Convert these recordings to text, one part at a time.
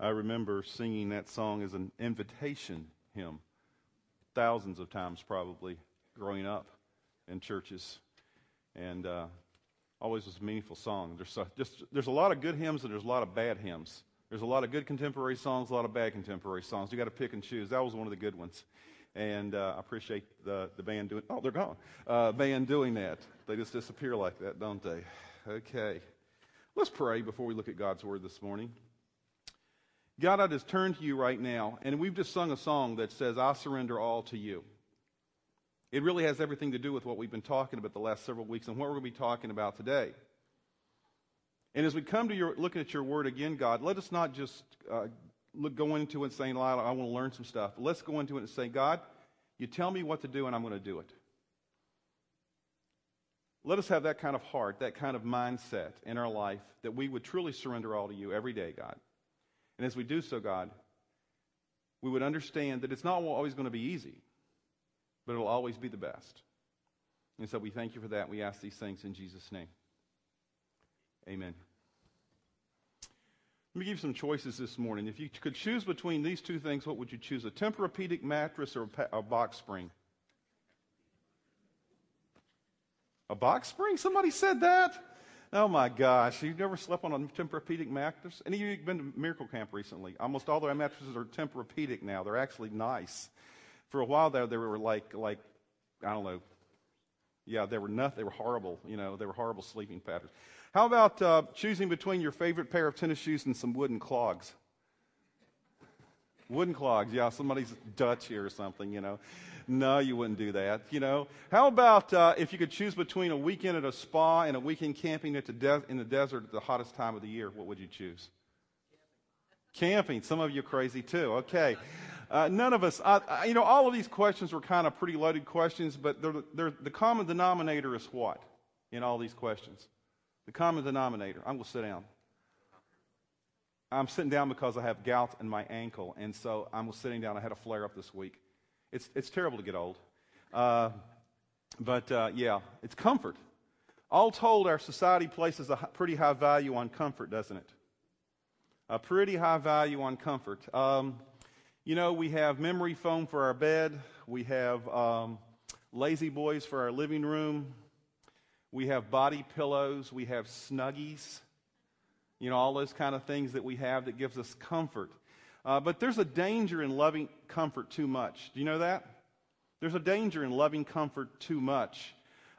I remember singing that song as an invitation hymn thousands of times, probably, growing up in churches. And uh, always was a meaningful song. There's, so, just, there's a lot of good hymns and there's a lot of bad hymns. There's a lot of good contemporary songs, a lot of bad contemporary songs. You got to pick and choose. That was one of the good ones. And uh, I appreciate the, the band doing, oh, they're gone. Uh, band doing that. They just disappear like that, don't they? Okay. Let's pray before we look at God's Word this morning. God, I just turn to you right now, and we've just sung a song that says, I surrender all to you. It really has everything to do with what we've been talking about the last several weeks and what we're going to be talking about today. And as we come to your looking at your word again, God, let us not just uh, look, go into it and saying, I want to learn some stuff. Let's go into it and say, God, you tell me what to do, and I'm going to do it. Let us have that kind of heart, that kind of mindset in our life that we would truly surrender all to you every day, God. And as we do so, God, we would understand that it's not always going to be easy, but it'll always be the best. And so we thank you for that. We ask these things in Jesus' name. Amen. Let me give you some choices this morning. If you could choose between these two things, what would you choose? A Tempur-Pedic mattress or a box spring? A box spring? Somebody said that? Oh my gosh, you've never slept on a Tempur-Pedic mattress? Any of you been to Miracle Camp recently? Almost all their mattresses are Tempur-Pedic now. They're actually nice. For a while there, they were like, like, I don't know. Yeah, they were nothing. They were horrible. You know, they were horrible sleeping patterns. How about uh, choosing between your favorite pair of tennis shoes and some wooden clogs? Wooden clogs, yeah, somebody's Dutch here or something, you know. No, you wouldn't do that, you know. How about uh, if you could choose between a weekend at a spa and a weekend camping the de- in the desert at the hottest time of the year? What would you choose? Camping. Some of you are crazy too. Okay. Uh, none of us, I, I, you know, all of these questions were kind of pretty loaded questions, but they're, they're, the common denominator is what in all these questions? The common denominator. I'm going to sit down. I'm sitting down because I have gout in my ankle, and so I'm sitting down. I had a flare up this week. It's, it's terrible to get old. Uh, but uh, yeah, it's comfort. All told, our society places a pretty high value on comfort, doesn't it? A pretty high value on comfort. Um, you know, we have memory foam for our bed, we have um, La-Z-Boys for our living room, we have body pillows, we have snuggies. You know, all those kind of things that we have that gives us comfort. Uh, but there's a danger in loving comfort too much. Do you know that? There's a danger in loving comfort too much.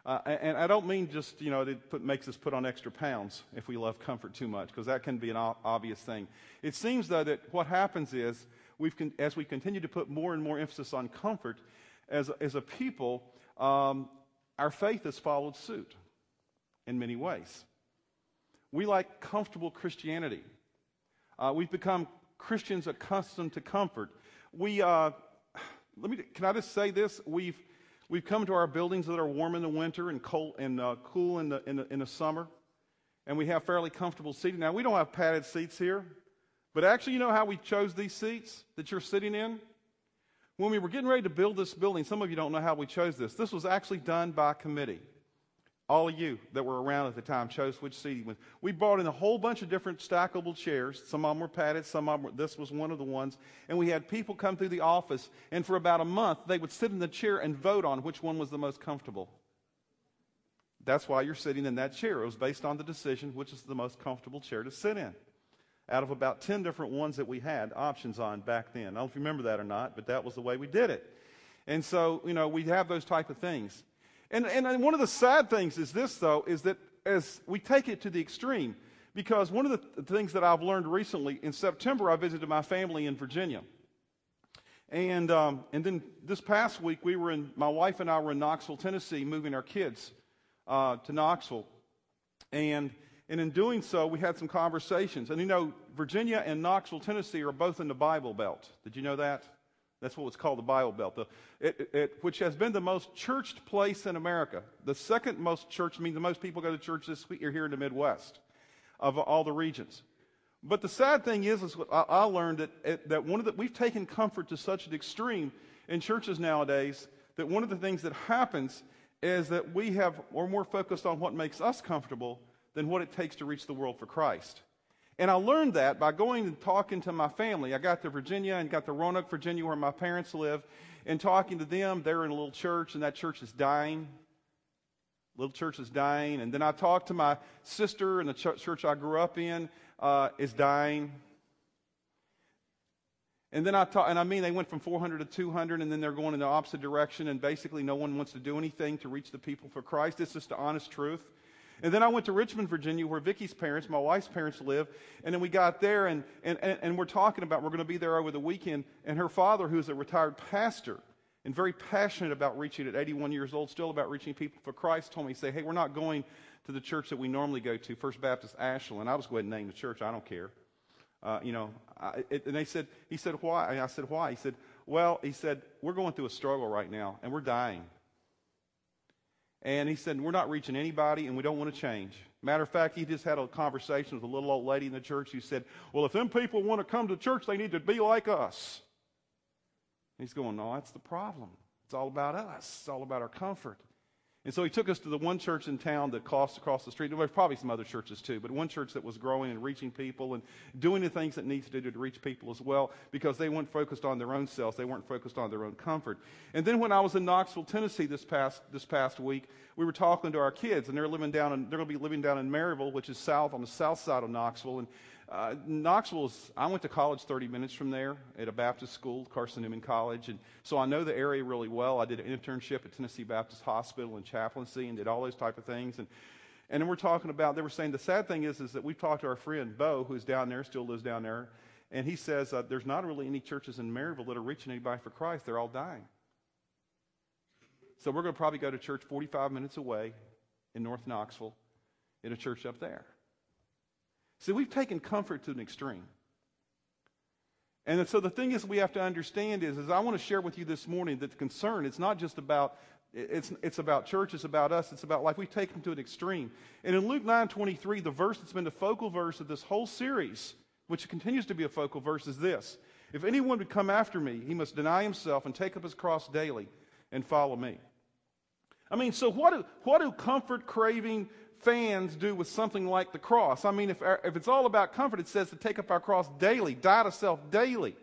Uh, and I don't mean just, you know, it put, makes us put on extra pounds if we love comfort too much, because that can be an obvious thing. It seems, though, that what happens is, we've con- as we continue to put more and more emphasis on comfort, as, as a people, um, our faith has followed suit in many ways. We like comfortable Christianity. Uh, we've become Christians accustomed to comfort. We, uh, let me, can I just say this? We've, we've come to our buildings that are warm in the winter and, cold, and uh, cool in the, in, the, in the summer, and we have fairly comfortable seating. Now, we don't have padded seats here, but actually, you know how we chose these seats that you're sitting in? When we were getting ready to build this building, some of you don't know how we chose this. This was actually done by committee all of you that were around at the time chose which seating was. We brought in a whole bunch of different stackable chairs. Some of them were padded, some of them were, this was one of the ones. And we had people come through the office, and for about a month, they would sit in the chair and vote on which one was the most comfortable. That's why you're sitting in that chair. It was based on the decision which is the most comfortable chair to sit in. Out of about 10 different ones that we had options on back then. I don't know if you remember that or not, but that was the way we did it. And so, you know, we have those type of things. And, and one of the sad things is this, though, is that as we take it to the extreme, because one of the things that I've learned recently, in September, I visited my family in Virginia. And, um, and then this past week, we were in, my wife and I were in Knoxville, Tennessee, moving our kids uh, to Knoxville. And, and in doing so, we had some conversations. And you know, Virginia and Knoxville, Tennessee are both in the Bible Belt. Did you know that? That's what was called the Bible Belt, the, it, it, which has been the most churched place in America. The second most church, I mean, the most people go to church this week You're here in the Midwest of all the regions. But the sad thing is, is I, I learned that, that one of the, we've taken comfort to such an extreme in churches nowadays that one of the things that happens is that we have, we're more focused on what makes us comfortable than what it takes to reach the world for Christ. And I learned that by going and talking to my family. I got to Virginia and got to Roanoke, Virginia, where my parents live, and talking to them. They're in a little church, and that church is dying. Little church is dying. And then I talked to my sister, and the church I grew up in uh, is dying. And then I taught, and I mean, they went from 400 to 200, and then they're going in the opposite direction, and basically no one wants to do anything to reach the people for Christ. It's just the honest truth. And then I went to Richmond, Virginia, where Vicky's parents, my wife's parents, live. And then we got there, and, and, and we're talking about we're going to be there over the weekend. And her father, who's a retired pastor and very passionate about reaching at 81 years old, still about reaching people for Christ, told me, say, hey, we're not going to the church that we normally go to, First Baptist Ashland. I'll just go ahead and name the church. I don't care. Uh, you know, I, it, and they said, he said, why? And I said, why? He said, well, he said, we're going through a struggle right now, and we're dying. And he said, We're not reaching anybody and we don't want to change. Matter of fact, he just had a conversation with a little old lady in the church who said, Well, if them people want to come to church, they need to be like us. And he's going, No, that's the problem. It's all about us, it's all about our comfort. And so he took us to the one church in town that crossed across the street. There's probably some other churches too, but one church that was growing and reaching people and doing the things that needs to do to reach people as well because they weren't focused on their own selves. They weren't focused on their own comfort. And then when I was in Knoxville, Tennessee this past, this past week, we were talking to our kids and they're living down in, they're going to be living down in Maryville, which is south on the south side of Knoxville. And uh, Knoxville is, I went to college 30 minutes from there at a Baptist school, Carson Newman College. And so I know the area really well. I did an internship at Tennessee Baptist Hospital in chaplaincy and did all those type of things. And, and then we're talking about, they were saying the sad thing is, is that we've talked to our friend Bo, who's down there, still lives down there. And he says uh, there's not really any churches in Maryville that are reaching anybody for Christ. They're all dying. So we're going to probably go to church 45 minutes away in North Knoxville in a church up there. See, we've taken comfort to an extreme. And so the thing is we have to understand is, is I want to share with you this morning that the concern, it's not just about, it's, it's about church, it's about us, it's about life. We've taken to an extreme. And in Luke 9 23, the verse that's been the focal verse of this whole series, which continues to be a focal verse, is this. If anyone would come after me, he must deny himself and take up his cross daily and follow me. I mean, so what do, what do comfort craving fans do with something like the cross? I mean, if, our, if it's all about comfort, it says to take up our cross daily, die to self daily.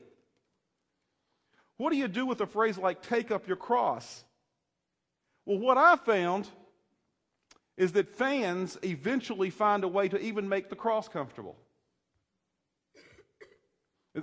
What do you do with a phrase like take up your cross? Well, what I found is that fans eventually find a way to even make the cross comfortable.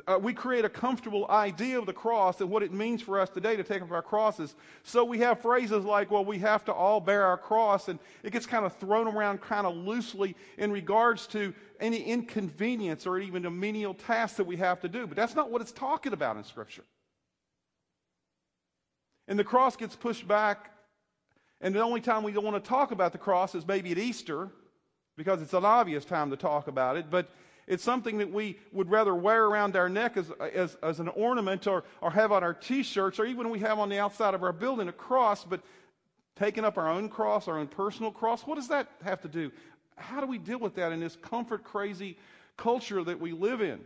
Uh, we create a comfortable idea of the cross and what it means for us today to take up our crosses. So we have phrases like, well, we have to all bear our cross, and it gets kind of thrown around kind of loosely in regards to any inconvenience or even a menial task that we have to do. But that's not what it's talking about in Scripture. And the cross gets pushed back, and the only time we don't want to talk about the cross is maybe at Easter, because it's an obvious time to talk about it. But it's something that we would rather wear around our neck as, as, as an ornament or, or have on our t shirts or even we have on the outside of our building a cross, but taking up our own cross, our own personal cross, what does that have to do? How do we deal with that in this comfort crazy culture that we live in?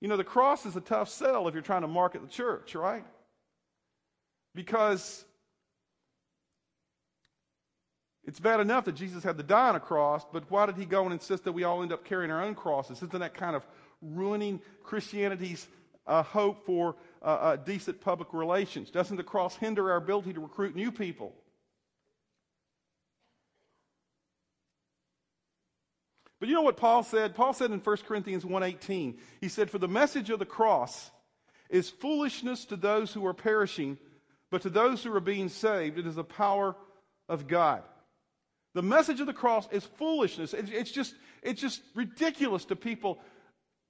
You know, the cross is a tough sell if you're trying to market the church, right? Because it's bad enough that Jesus had to die on a cross, but why did he go and insist that we all end up carrying our own crosses? Isn't that kind of ruining Christianity's uh, hope for uh, uh, decent public relations? Doesn't the cross hinder our ability to recruit new people? But you know what Paul said? Paul said in 1 Corinthians 1:18, he said, "For the message of the cross is foolishness to those who are perishing, but to those who are being saved, it is the power of God." The message of the cross is foolishness. It's just, it's just ridiculous to people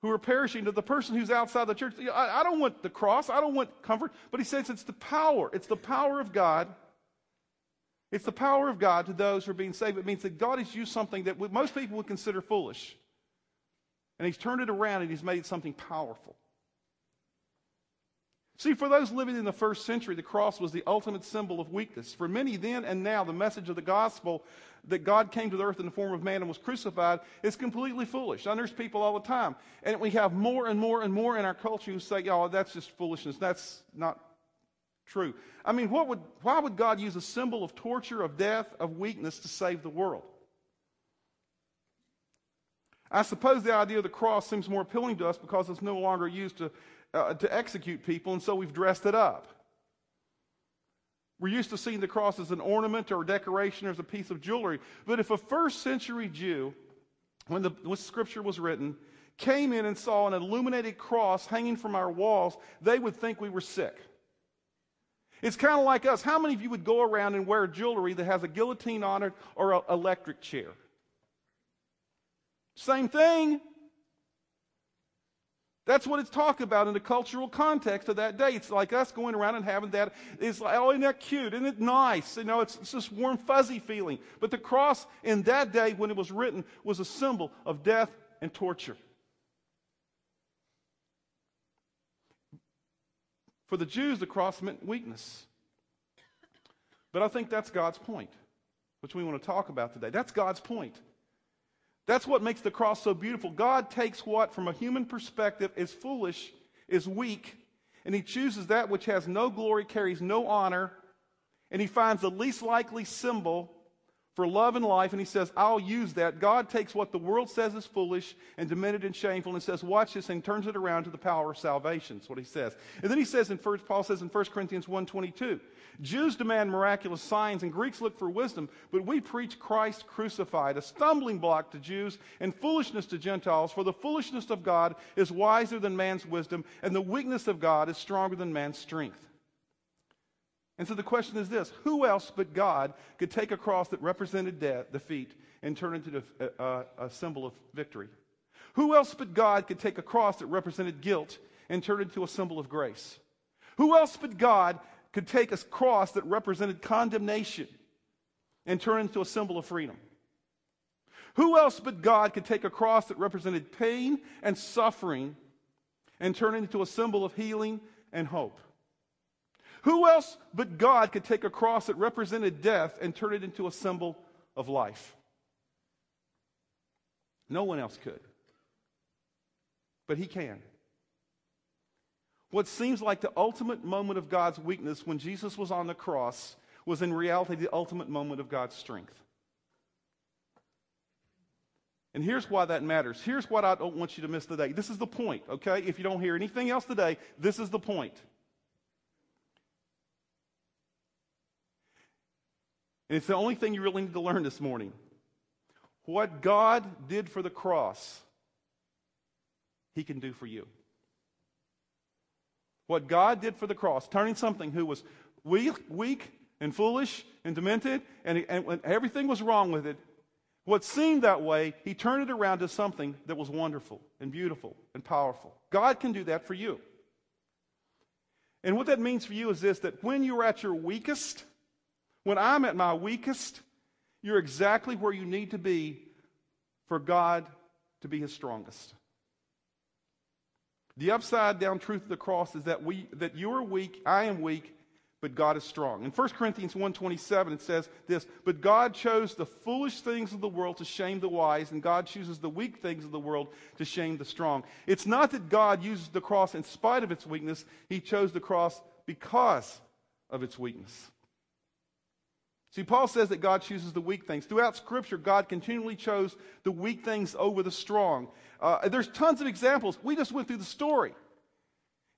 who are perishing, to the person who's outside the church. I, I don't want the cross. I don't want comfort. But he says it's the power. It's the power of God. It's the power of God to those who are being saved. It means that God has used something that most people would consider foolish. And he's turned it around and he's made it something powerful. See, for those living in the first century, the cross was the ultimate symbol of weakness. For many then and now, the message of the gospel that God came to the earth in the form of man and was crucified is completely foolish. And there's people all the time. And we have more and more and more in our culture who say, oh, that's just foolishness. That's not true. I mean, what would, why would God use a symbol of torture, of death, of weakness to save the world? I suppose the idea of the cross seems more appealing to us because it's no longer used to, uh, to execute people, and so we've dressed it up. We're used to seeing the cross as an ornament or a decoration or as a piece of jewelry. But if a first century Jew, when the when scripture was written, came in and saw an illuminated cross hanging from our walls, they would think we were sick. It's kind of like us. How many of you would go around and wear jewelry that has a guillotine on it or an electric chair? Same thing. That's what it's talking about in the cultural context of that day. It's like us going around and having that. It's like, oh, isn't that cute? Isn't it nice? You know, it's, it's this warm, fuzzy feeling. But the cross in that day, when it was written, was a symbol of death and torture. For the Jews, the cross meant weakness. But I think that's God's point, which we want to talk about today. That's God's point. That's what makes the cross so beautiful. God takes what, from a human perspective, is foolish, is weak, and He chooses that which has no glory, carries no honor, and He finds the least likely symbol for love and life, and he says, I'll use that. God takes what the world says is foolish and demented and shameful and says, Watch this, and turns it around to the power of salvation. That's what he says. And then he says in first, Paul says in 1 Corinthians 1.22, Jews demand miraculous signs and Greeks look for wisdom, but we preach Christ crucified, a stumbling block to Jews and foolishness to Gentiles, for the foolishness of God is wiser than man's wisdom, and the weakness of God is stronger than man's strength. And so the question is this who else but God could take a cross that represented death, defeat, and turn it into a, a, a symbol of victory? Who else but God could take a cross that represented guilt and turn it into a symbol of grace? Who else but God could take a cross that represented condemnation and turn it into a symbol of freedom? Who else but God could take a cross that represented pain and suffering and turn it into a symbol of healing and hope? Who else but God could take a cross that represented death and turn it into a symbol of life? No one else could. But He can. What seems like the ultimate moment of God's weakness when Jesus was on the cross was in reality the ultimate moment of God's strength. And here's why that matters. Here's what I don't want you to miss today. This is the point, okay? If you don't hear anything else today, this is the point. And it's the only thing you really need to learn this morning. What God did for the cross, He can do for you. What God did for the cross, turning something who was weak, weak and foolish and demented, and, and everything was wrong with it, what seemed that way, He turned it around to something that was wonderful and beautiful and powerful. God can do that for you. And what that means for you is this that when you're at your weakest, when I'm at my weakest, you're exactly where you need to be for God to be his strongest. The upside down truth of the cross is that we that you're weak, I am weak, but God is strong. In 1 Corinthians 1:27 it says this, but God chose the foolish things of the world to shame the wise, and God chooses the weak things of the world to shame the strong. It's not that God uses the cross in spite of its weakness, he chose the cross because of its weakness. See, Paul says that God chooses the weak things. Throughout Scripture, God continually chose the weak things over the strong. Uh, there's tons of examples. We just went through the story.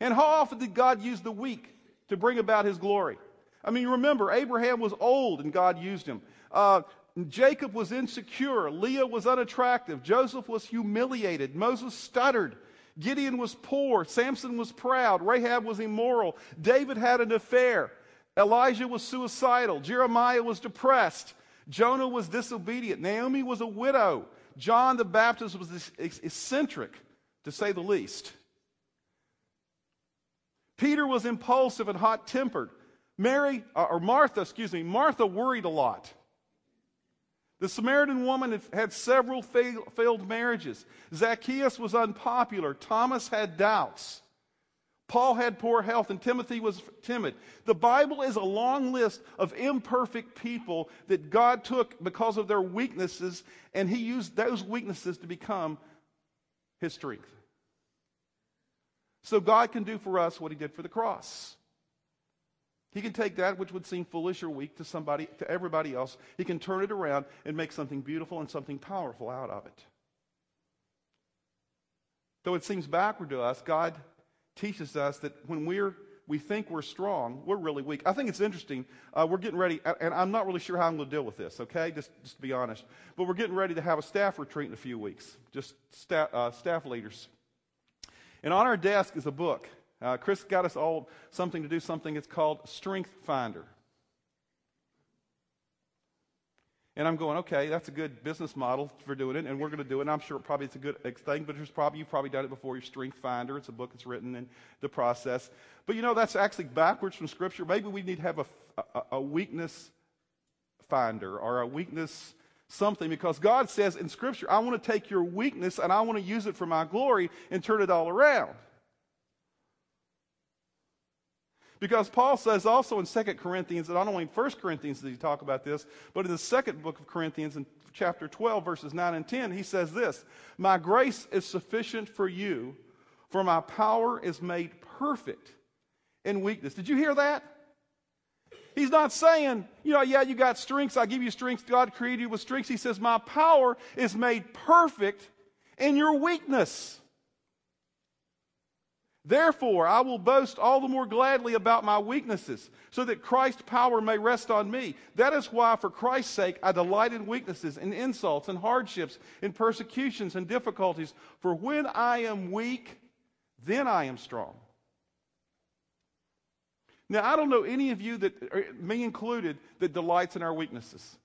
And how often did God use the weak to bring about his glory? I mean, remember, Abraham was old and God used him. Uh, Jacob was insecure. Leah was unattractive. Joseph was humiliated. Moses stuttered. Gideon was poor. Samson was proud. Rahab was immoral. David had an affair. Elijah was suicidal. Jeremiah was depressed. Jonah was disobedient. Naomi was a widow. John the Baptist was eccentric, to say the least. Peter was impulsive and hot tempered. Mary, uh, or Martha, excuse me, Martha worried a lot. The Samaritan woman had several failed marriages. Zacchaeus was unpopular. Thomas had doubts. Paul had poor health and Timothy was timid. The Bible is a long list of imperfect people that God took because of their weaknesses, and He used those weaknesses to become His strength. So God can do for us what He did for the cross. He can take that which would seem foolish or weak to somebody, to everybody else. He can turn it around and make something beautiful and something powerful out of it. Though it seems backward to us, God teaches us that when we're we think we're strong, we're really weak. I think it's interesting. Uh, we're getting ready, and I'm not really sure how I'm going to deal with this, okay? Just, just to be honest. But we're getting ready to have a staff retreat in a few weeks, just staff, uh, staff leaders. And on our desk is a book. Uh, Chris got us all something to do something. It's called Strength Finder. And I'm going, okay, that's a good business model for doing it, and we're going to do it. And I'm sure probably it's a good thing, but there's probably you've probably done it before. Your Strength Finder, it's a book that's written in the process. But you know that's actually backwards from Scripture. Maybe we need to have a, a, a weakness finder or a weakness something because God says in Scripture, I want to take your weakness and I want to use it for my glory and turn it all around. Because Paul says also in 2 Corinthians, and not only in 1 Corinthians does he talk about this, but in the second book of Corinthians, in chapter 12, verses 9 and 10, he says this My grace is sufficient for you, for my power is made perfect in weakness. Did you hear that? He's not saying, you know, yeah, you got strengths, I give you strengths, God created you with strengths. He says, My power is made perfect in your weakness. Therefore, I will boast all the more gladly about my weaknesses, so that Christ's power may rest on me. That is why, for Christ's sake, I delight in weaknesses, in insults, and hardships, in persecutions and difficulties. For when I am weak, then I am strong. Now, I don't know any of you that, er, me included, that delights in our weaknesses.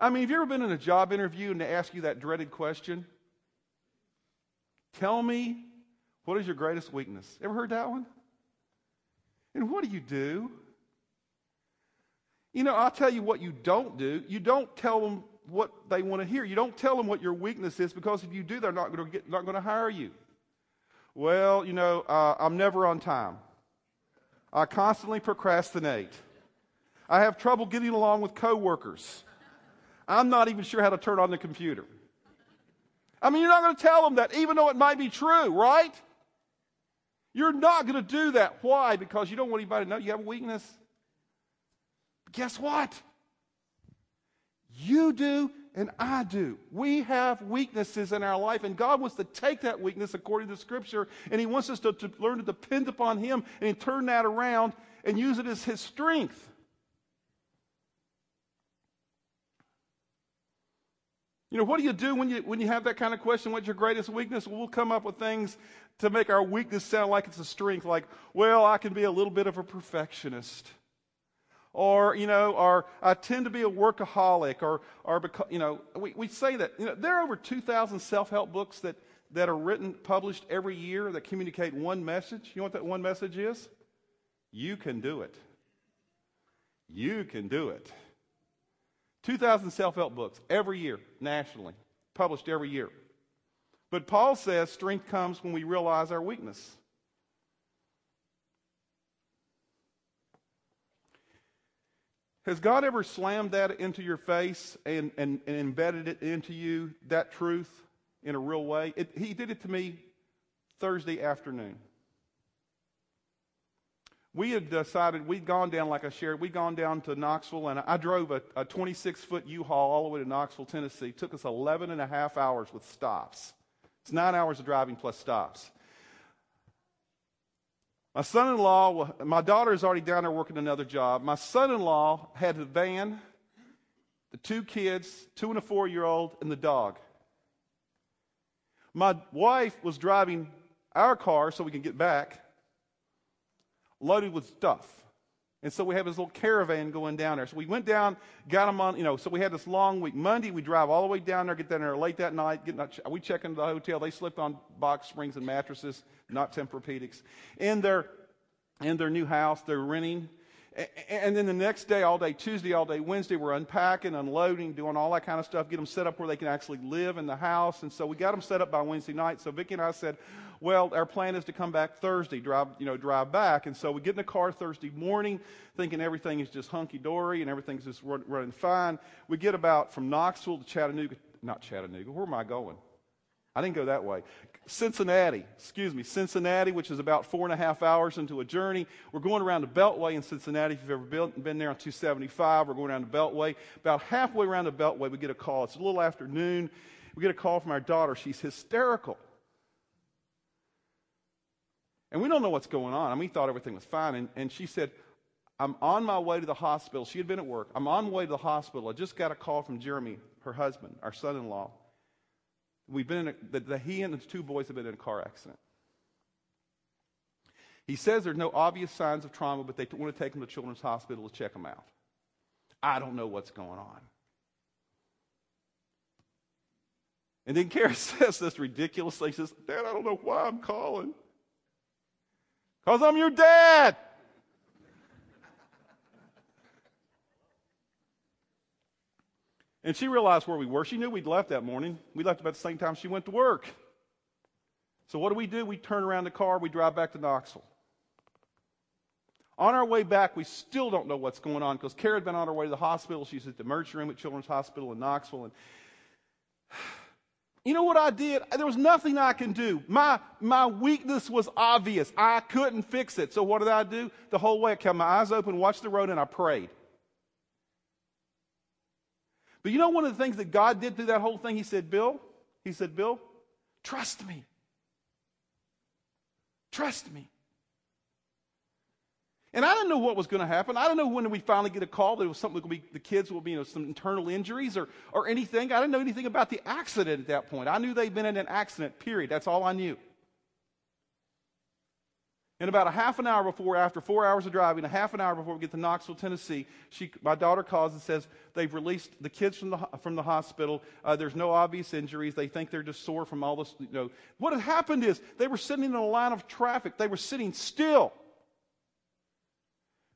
I mean, have you ever been in a job interview and they ask you that dreaded question? Tell me, what is your greatest weakness? Ever heard that one? And what do you do? You know, I'll tell you what you don't do. You don't tell them what they want to hear. You don't tell them what your weakness is because if you do, they're not going to, get, not going to hire you. Well, you know, uh, I'm never on time. I constantly procrastinate. I have trouble getting along with coworkers. I'm not even sure how to turn on the computer. I mean, you're not going to tell them that, even though it might be true, right? You're not going to do that. Why? Because you don't want anybody to know you have a weakness. But guess what? You do, and I do. We have weaknesses in our life, and God wants to take that weakness according to Scripture, and He wants us to, to learn to depend upon Him and turn that around and use it as His strength. You know, what do you do when you, when you have that kind of question? What's your greatest weakness? Well, we'll come up with things to make our weakness sound like it's a strength, like, well, I can be a little bit of a perfectionist. Or, you know, or I tend to be a workaholic, or, or because, you know, we, we say that. You know, there are over 2,000 self help books that, that are written, published every year that communicate one message. You know what that one message is? You can do it. You can do it. 2,000 self help books every year, nationally, published every year. But Paul says strength comes when we realize our weakness. Has God ever slammed that into your face and, and, and embedded it into you, that truth, in a real way? It, he did it to me Thursday afternoon we had decided we'd gone down, like I shared, we'd gone down to Knoxville, and I drove a, a 26 foot U Haul all the way to Knoxville, Tennessee. It took us 11 and a half hours with stops. It's nine hours of driving plus stops. My son in law, my daughter is already down there working another job. My son in law had the van, the two kids, two and a four year old, and the dog. My wife was driving our car so we can get back loaded with stuff. And so we have this little caravan going down there. So we went down, got them on, you know, so we had this long week. Monday, we drive all the way down there, get down there late that night. Get, we check into the hotel. They slept on box springs and mattresses, not Tempur-Pedics. In their, in their new house, they're renting. And then the next day, all day, Tuesday, all day, Wednesday, we're unpacking, unloading, doing all that kind of stuff, get them set up where they can actually live in the house. And so we got them set up by Wednesday night. So Vicki and I said, well, our plan is to come back Thursday, drive, you know, drive back. And so we get in the car Thursday morning, thinking everything is just hunky dory and everything's just run, running fine. We get about from Knoxville to Chattanooga, not Chattanooga. Where am I going? I didn't go that way. Cincinnati, excuse me, Cincinnati, which is about four and a half hours into a journey. We're going around the Beltway in Cincinnati. If you've ever been there on 275, we're going around the Beltway. About halfway around the Beltway, we get a call. It's a little after noon, we get a call from our daughter. She's hysterical. And we don't know what's going on. And we thought everything was fine. And, and she said, I'm on my way to the hospital. She had been at work. I'm on my way to the hospital. I just got a call from Jeremy, her husband, our son in law. We've been in a, the, the, he and his two boys have been in a car accident. He says there's no obvious signs of trauma, but they want to take him to Children's Hospital to check him out. I don't know what's going on. And then Kara says this ridiculously. She says, Dad, I don't know why I'm calling. Because I'm your dad. And she realized where we were. She knew we'd left that morning. We left about the same time she went to work. So what do we do? We turn around the car, we drive back to Knoxville. On our way back, we still don't know what's going on because Kara had been on her way to the hospital. She's at the emergency room at Children's Hospital in Knoxville. And you know what I did? There was nothing I can do. My, my weakness was obvious. I couldn't fix it. So what did I do? The whole way I kept my eyes open, watched the road, and I prayed. But you know one of the things that God did through that whole thing? He said, Bill, he said, Bill, trust me. Trust me. And I didn't know what was going to happen. I didn't know when we finally get a call that it was something that would be the kids will be you know, some internal injuries or, or anything. I didn't know anything about the accident at that point. I knew they'd been in an accident, period. That's all I knew. And about a half an hour before, after four hours of driving, a half an hour before we get to Knoxville, Tennessee, she, my daughter calls and says they've released the kids from the, from the hospital. Uh, there's no obvious injuries. They think they're just sore from all this. You know. What had happened is they were sitting in a line of traffic. They were sitting still.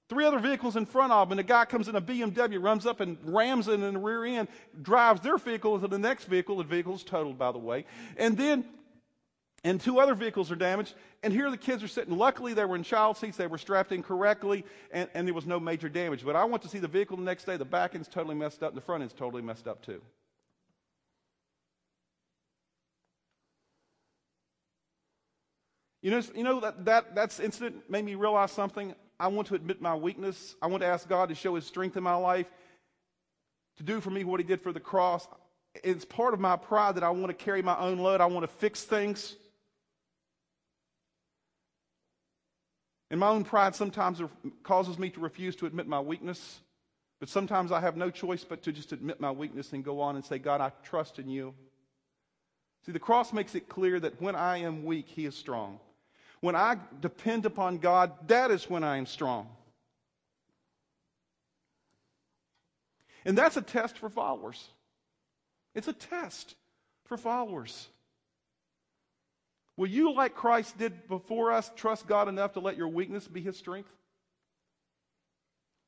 Three other vehicles in front of them, and a guy comes in a BMW, runs up and rams it in the rear end, drives their vehicle into the next vehicle. The vehicle's totaled, by the way. And then, and two other vehicles are damaged. And here the kids are sitting. Luckily, they were in child seats. They were strapped in correctly, and, and there was no major damage. But I went to see the vehicle the next day. The back end's totally messed up, and the front end's totally messed up, too. You know, you know that, that that incident made me realize something. I want to admit my weakness. I want to ask God to show His strength in my life, to do for me what He did for the cross. It's part of my pride that I want to carry my own load. I want to fix things. And my own pride sometimes causes me to refuse to admit my weakness. But sometimes I have no choice but to just admit my weakness and go on and say, God, I trust in you. See, the cross makes it clear that when I am weak, He is strong. When I depend upon God, that is when I am strong. And that's a test for followers. It's a test for followers. Will you, like Christ did before us, trust God enough to let your weakness be his strength?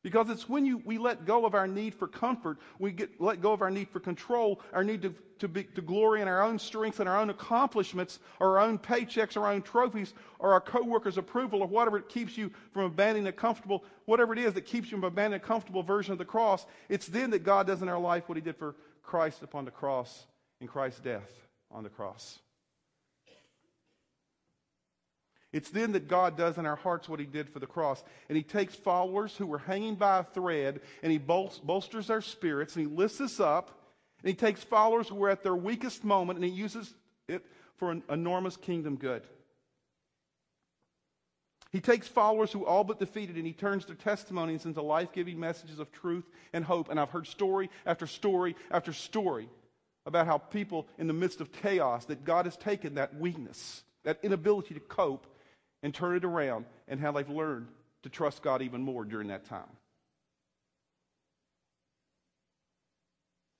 Because it's when you, we let go of our need for comfort, we get, let go of our need for control, our need to, to, be, to glory in our own strength and our own accomplishments, or our own paychecks, our own trophies, or our coworkers' approval, or whatever it keeps you from abandoning a comfortable, whatever it is that keeps you from abandoning a comfortable version of the cross. It's then that God does in our life what He did for Christ upon the cross in Christ's death on the cross. It's then that God does in our hearts what he did for the cross. And he takes followers who were hanging by a thread and he bol- bolsters their spirits and he lifts us up. And he takes followers who were at their weakest moment and he uses it for an enormous kingdom good. He takes followers who all but defeated and he turns their testimonies into life giving messages of truth and hope. And I've heard story after story after story about how people in the midst of chaos, that God has taken that weakness, that inability to cope, and turn it around and how they've learned to trust God even more during that time.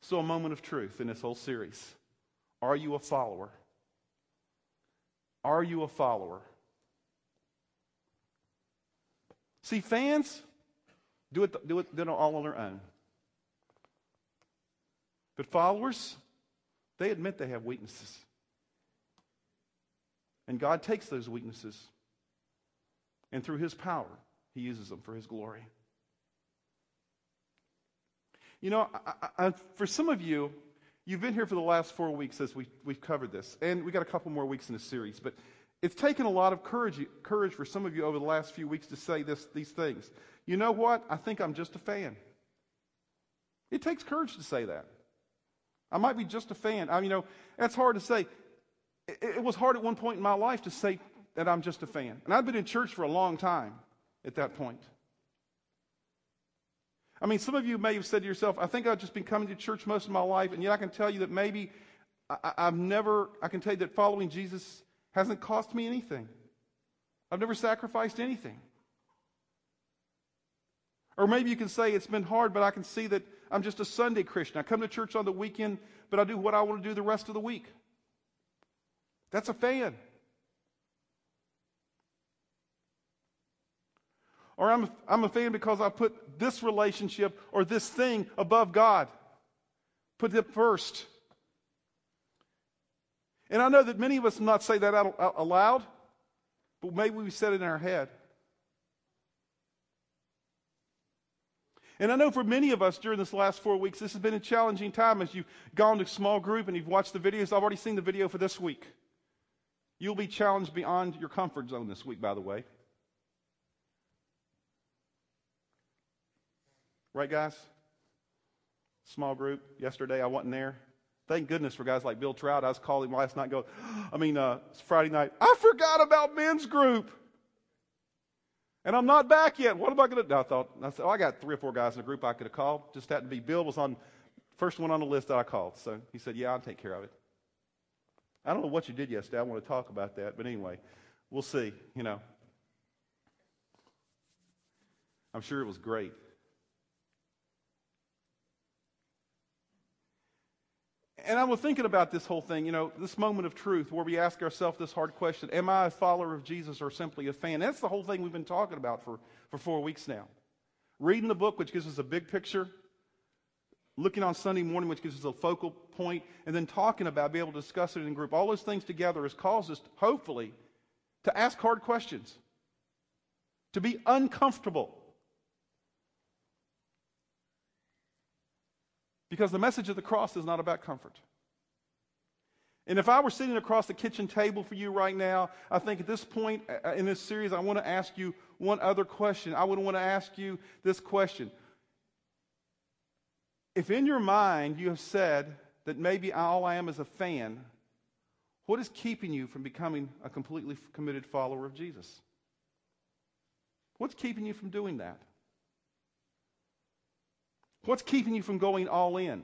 So, a moment of truth in this whole series. Are you a follower? Are you a follower? See, fans do it, do it, do it all on their own. But followers, they admit they have weaknesses. And God takes those weaknesses and through his power, he uses them for his glory. You know, I, I, for some of you, you've been here for the last four weeks as we, we've covered this, and we got a couple more weeks in the series, but it's taken a lot of courage, courage for some of you over the last few weeks to say this, these things. You know what? I think I'm just a fan. It takes courage to say that. I might be just a fan. I, you know, that's hard to say. It, it was hard at one point in my life to say that I'm just a fan. And I've been in church for a long time at that point. I mean, some of you may have said to yourself, I think I've just been coming to church most of my life, and yet I can tell you that maybe I, have never, I can tell you that following Jesus hasn't cost me anything. I've never sacrificed anything. Or maybe you can say it's been hard, but I can see that I'm just a Sunday Christian. I come to church on the weekend, but I do what I want to do the rest of the week. That's a fan. Or I'm, I'm a fan because I put this relationship or this thing above God. Put it first. And I know that many of us not say that out, out aloud, but maybe we said it in our head. And I know for many of us during this last four weeks, this has been a challenging time as you've gone to small group and you've watched the videos. I've already seen the video for this week. You'll be challenged beyond your comfort zone this week, by the way. Right, guys? Small group. Yesterday I wasn't there. Thank goodness for guys like Bill Trout. I was calling last night. Go, I mean, uh, Friday night. I forgot about men's group. And I'm not back yet. What am I going to do? I thought, I said, oh, I got three or four guys in the group I could have called. Just happened to be Bill was on first one on the list that I called. So he said, yeah, I'll take care of it. I don't know what you did yesterday. I want to talk about that. But anyway, we'll see, you know. I'm sure it was great. And I was thinking about this whole thing, you know, this moment of truth where we ask ourselves this hard question Am I a follower of Jesus or simply a fan? That's the whole thing we've been talking about for, for four weeks now. Reading the book, which gives us a big picture, looking on Sunday morning, which gives us a focal point, and then talking about, be able to discuss it in group. All those things together has caused us, hopefully, to ask hard questions, to be uncomfortable. Because the message of the cross is not about comfort. And if I were sitting across the kitchen table for you right now, I think at this point uh, in this series, I want to ask you one other question. I would want to ask you this question. If in your mind you have said that maybe all I am is a fan, what is keeping you from becoming a completely committed follower of Jesus? What's keeping you from doing that? What's keeping you from going all in?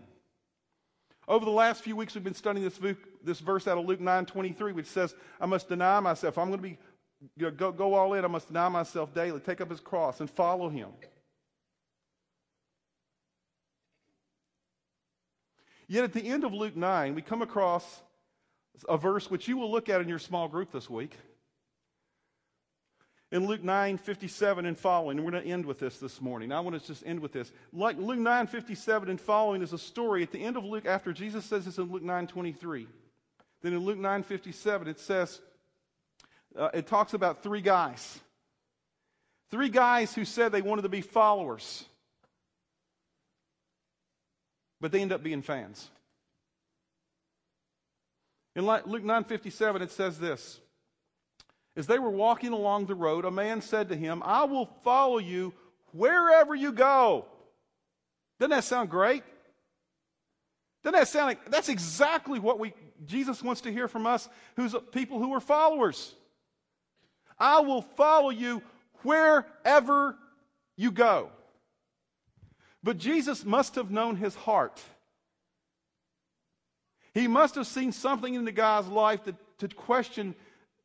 Over the last few weeks, we've been studying this, this verse out of Luke 9 23, which says, I must deny myself. I'm going to be go, go all in. I must deny myself daily, take up his cross, and follow him. Yet at the end of Luke 9, we come across a verse which you will look at in your small group this week in Luke 9 57 and following. And we're going to end with this this morning. I want to just end with this. Like Luke 9 57 and following is a story at the end of Luke, after Jesus says this in Luke 9 23. Then in Luke 9 57, it says, uh, it talks about three guys. Three guys who said they wanted to be followers, but they end up being fans. In Luke 9:57 it says this as they were walking along the road, a man said to him, I will follow you wherever you go. Doesn't that sound great? Doesn't that sound like that's exactly what we Jesus wants to hear from us, who's people who are followers. I will follow you wherever you go. But Jesus must have known his heart. He must have seen something in the guy's life that, to question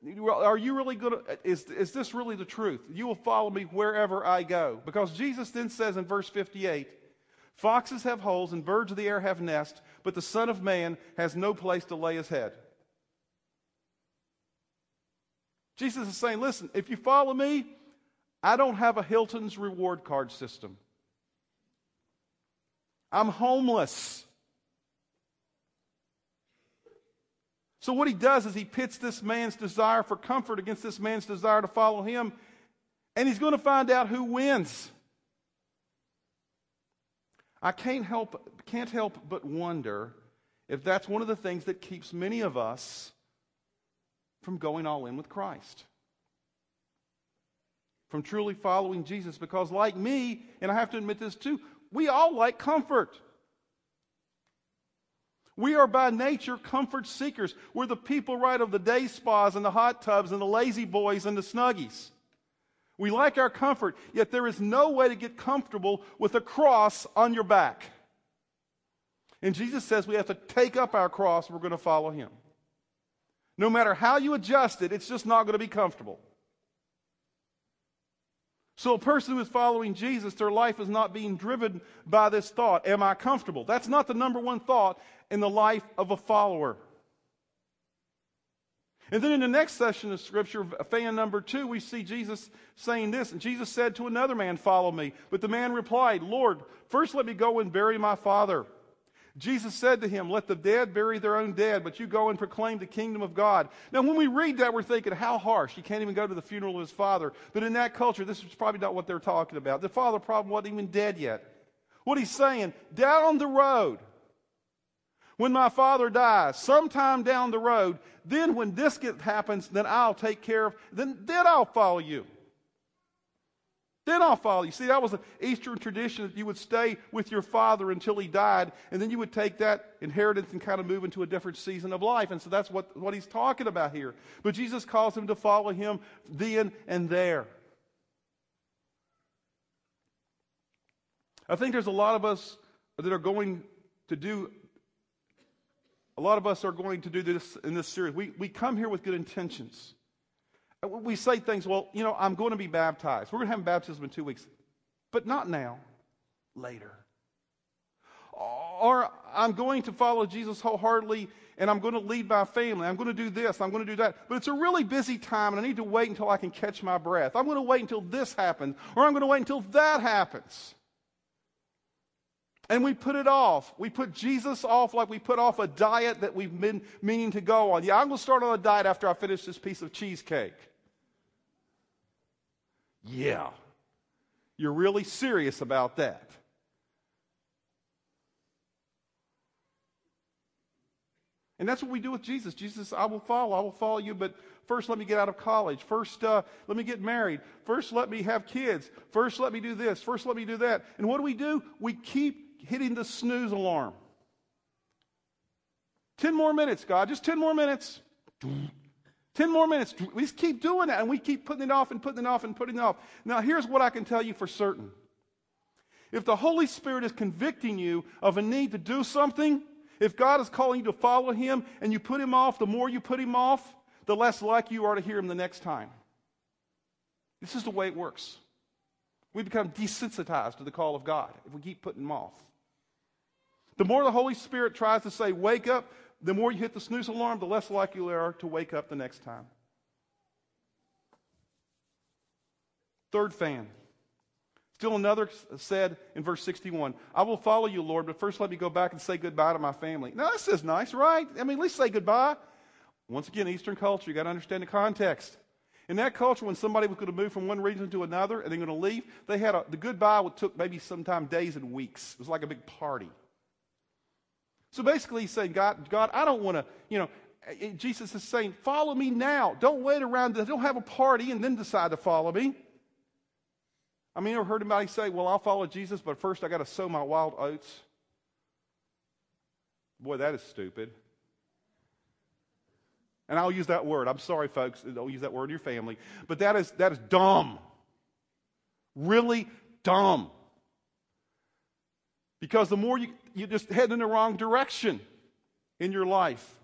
are you really going to, is, is this really the truth? You will follow me wherever I go. Because Jesus then says in verse 58 Foxes have holes and birds of the air have nests, but the Son of Man has no place to lay his head. Jesus is saying, listen, if you follow me, I don't have a Hilton's reward card system. I'm homeless. So, what he does is he pits this man's desire for comfort against this man's desire to follow him, and he's going to find out who wins. I can't help, can't help but wonder if that's one of the things that keeps many of us from going all in with Christ. From truly following Jesus. Because, like me, and I have to admit this too, we all like comfort. We are by nature comfort seekers. We're the people, right, of the day spas and the hot tubs and the La-Z-Boys and the snuggies. We like our comfort, yet there is no way to get comfortable with a cross on your back. And Jesus says we have to take up our cross we're going to follow him. No matter how you adjust it, it's just not going to be comfortable. So, a person who is following Jesus, their life is not being driven by this thought Am I comfortable? That's not the number one thought in the life of a follower. And then in the next session of Scripture, fan number two, we see Jesus saying this. And Jesus said to another man, Follow me. But the man replied, Lord, first let me go and bury my father. Jesus said to him, Let the dead bury their own dead, but you go and proclaim the kingdom of God. Now, when we read that, we're thinking, How harsh. He can't even go to the funeral of his father. But in that culture, this is probably not what they're talking about. The father probably wasn't even dead yet. What he's saying, down the road, when my father dies, sometime down the road, then when this happens, then I'll take care of, then, then I'll follow you. Then I'll follow you. See, that was an Eastern tradition that you would stay with your father until he died, and then you would take that inheritance and kind of move into a different season of life. And so that's what, what he's talking about here. But Jesus calls him to follow him then and there. I think there's a lot of us that are going to do a lot of us are going to do this in this series. We, we come here with good intentions. We say things, well, you know, I'm going to be baptized. We're going to have baptism in two weeks, but not now, later. Or I'm going to follow Jesus wholeheartedly and I'm going to lead my family. I'm going to do this. I'm going to do that. But it's a really busy time and I need to wait until I can catch my breath. I'm going to wait until this happens or I'm going to wait until that happens. And we put it off. We put Jesus off like we put off a diet that we've been meaning to go on. Yeah, I'm going to start on a diet after I finish this piece of cheesecake. Yeah. You're really serious about that. And that's what we do with Jesus. Jesus, I will follow. I will follow you, but first let me get out of college. First, uh, let me get married. First, let me have kids. First, let me do this. First, let me do that. And what do we do? We keep hitting the snooze alarm. 10 more minutes, God, just 10 more minutes. 10 more minutes. We just keep doing that and we keep putting it off and putting it off and putting it off. Now, here's what I can tell you for certain. If the Holy Spirit is convicting you of a need to do something, if God is calling you to follow Him and you put Him off, the more you put Him off, the less likely you are to hear Him the next time. This is the way it works. We become desensitized to the call of God if we keep putting Him off. The more the Holy Spirit tries to say, wake up, the more you hit the snooze alarm, the less likely you are to wake up the next time. Third fan. Still another said in verse 61, I will follow you, Lord, but first let me go back and say goodbye to my family. Now, this is nice, right? I mean, at least say goodbye. Once again, Eastern culture, you got to understand the context. In that culture, when somebody was going to move from one region to another and they're going to leave, they had a, the goodbye took maybe sometime days and weeks. It was like a big party. So basically, he's saying, God, God, I don't want to, you know, eh, eh, Jesus is saying, follow me now. Don't wait around. Don't have a party and then decide to follow me. I mean, you ever heard anybody say, well, I'll follow Jesus, but first I got to sow my wild oats? Boy, that is stupid. And I'll use that word. I'm sorry, folks. Don't use that word in your family. But that is, that is dumb. Really dumb. Because the more you, you just head in the wrong direction in your life.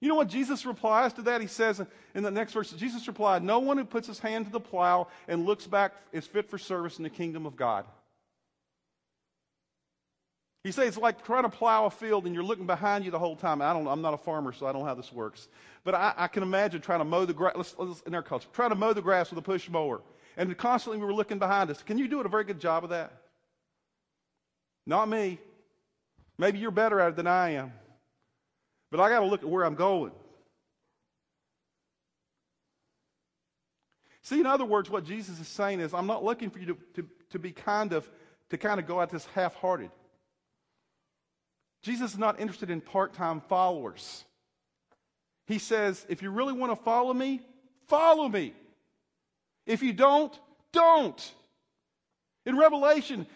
You know what Jesus replies to that? He says in the next verse, Jesus replied, No one who puts his hand to the plow and looks back is fit for service in the kingdom of God. He says it's like trying to plow a field and you're looking behind you the whole time. I don't, I'm not a farmer, so I don't know how this works. But I, I can imagine trying to mow the grass, in our culture, trying to mow the grass with a push mower. And constantly we were looking behind us. Can you do a very good job of that? Not me. Maybe you're better at it than I am. But I got to look at where I'm going. See, in other words, what Jesus is saying is, I'm not looking for you to, to, to be kind of, to kind of go at this half hearted. Jesus is not interested in part time followers. He says, if you really want to follow me, follow me. If you don't, don't. In Revelation,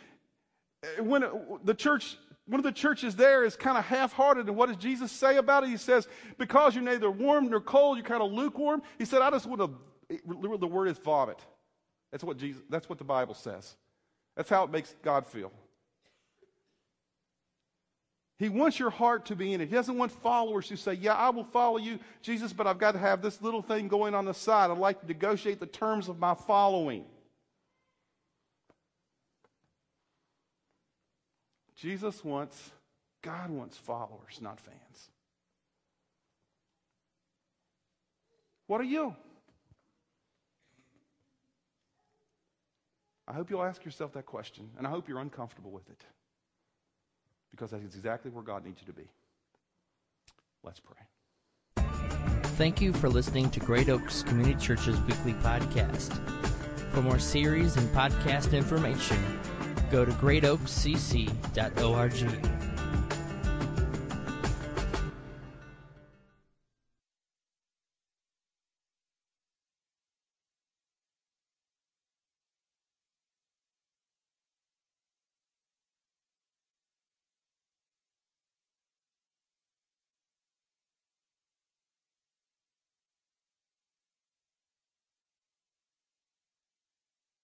Uh, when uh, the church one of the churches there is kind of half-hearted. And what does Jesus say about it? He says, because you're neither warm nor cold, you're kind of lukewarm. He said, I just want to, the word is vomit. That's what Jesus, that's what the Bible says. That's how it makes God feel. He wants your heart to be in it. He doesn't want followers who say, Yeah, I will follow you, Jesus, but I've got to have this little thing going on the side. I'd like to negotiate the terms of my following. Jesus wants, God wants followers, not fans. What are you? I hope you'll ask yourself that question, and I hope you're uncomfortable with it because that's exactly where God needs you to be. Let's pray. Thank you for listening to Great Oaks Community Church's weekly podcast. For more series and podcast information, go to greatoakscc.org.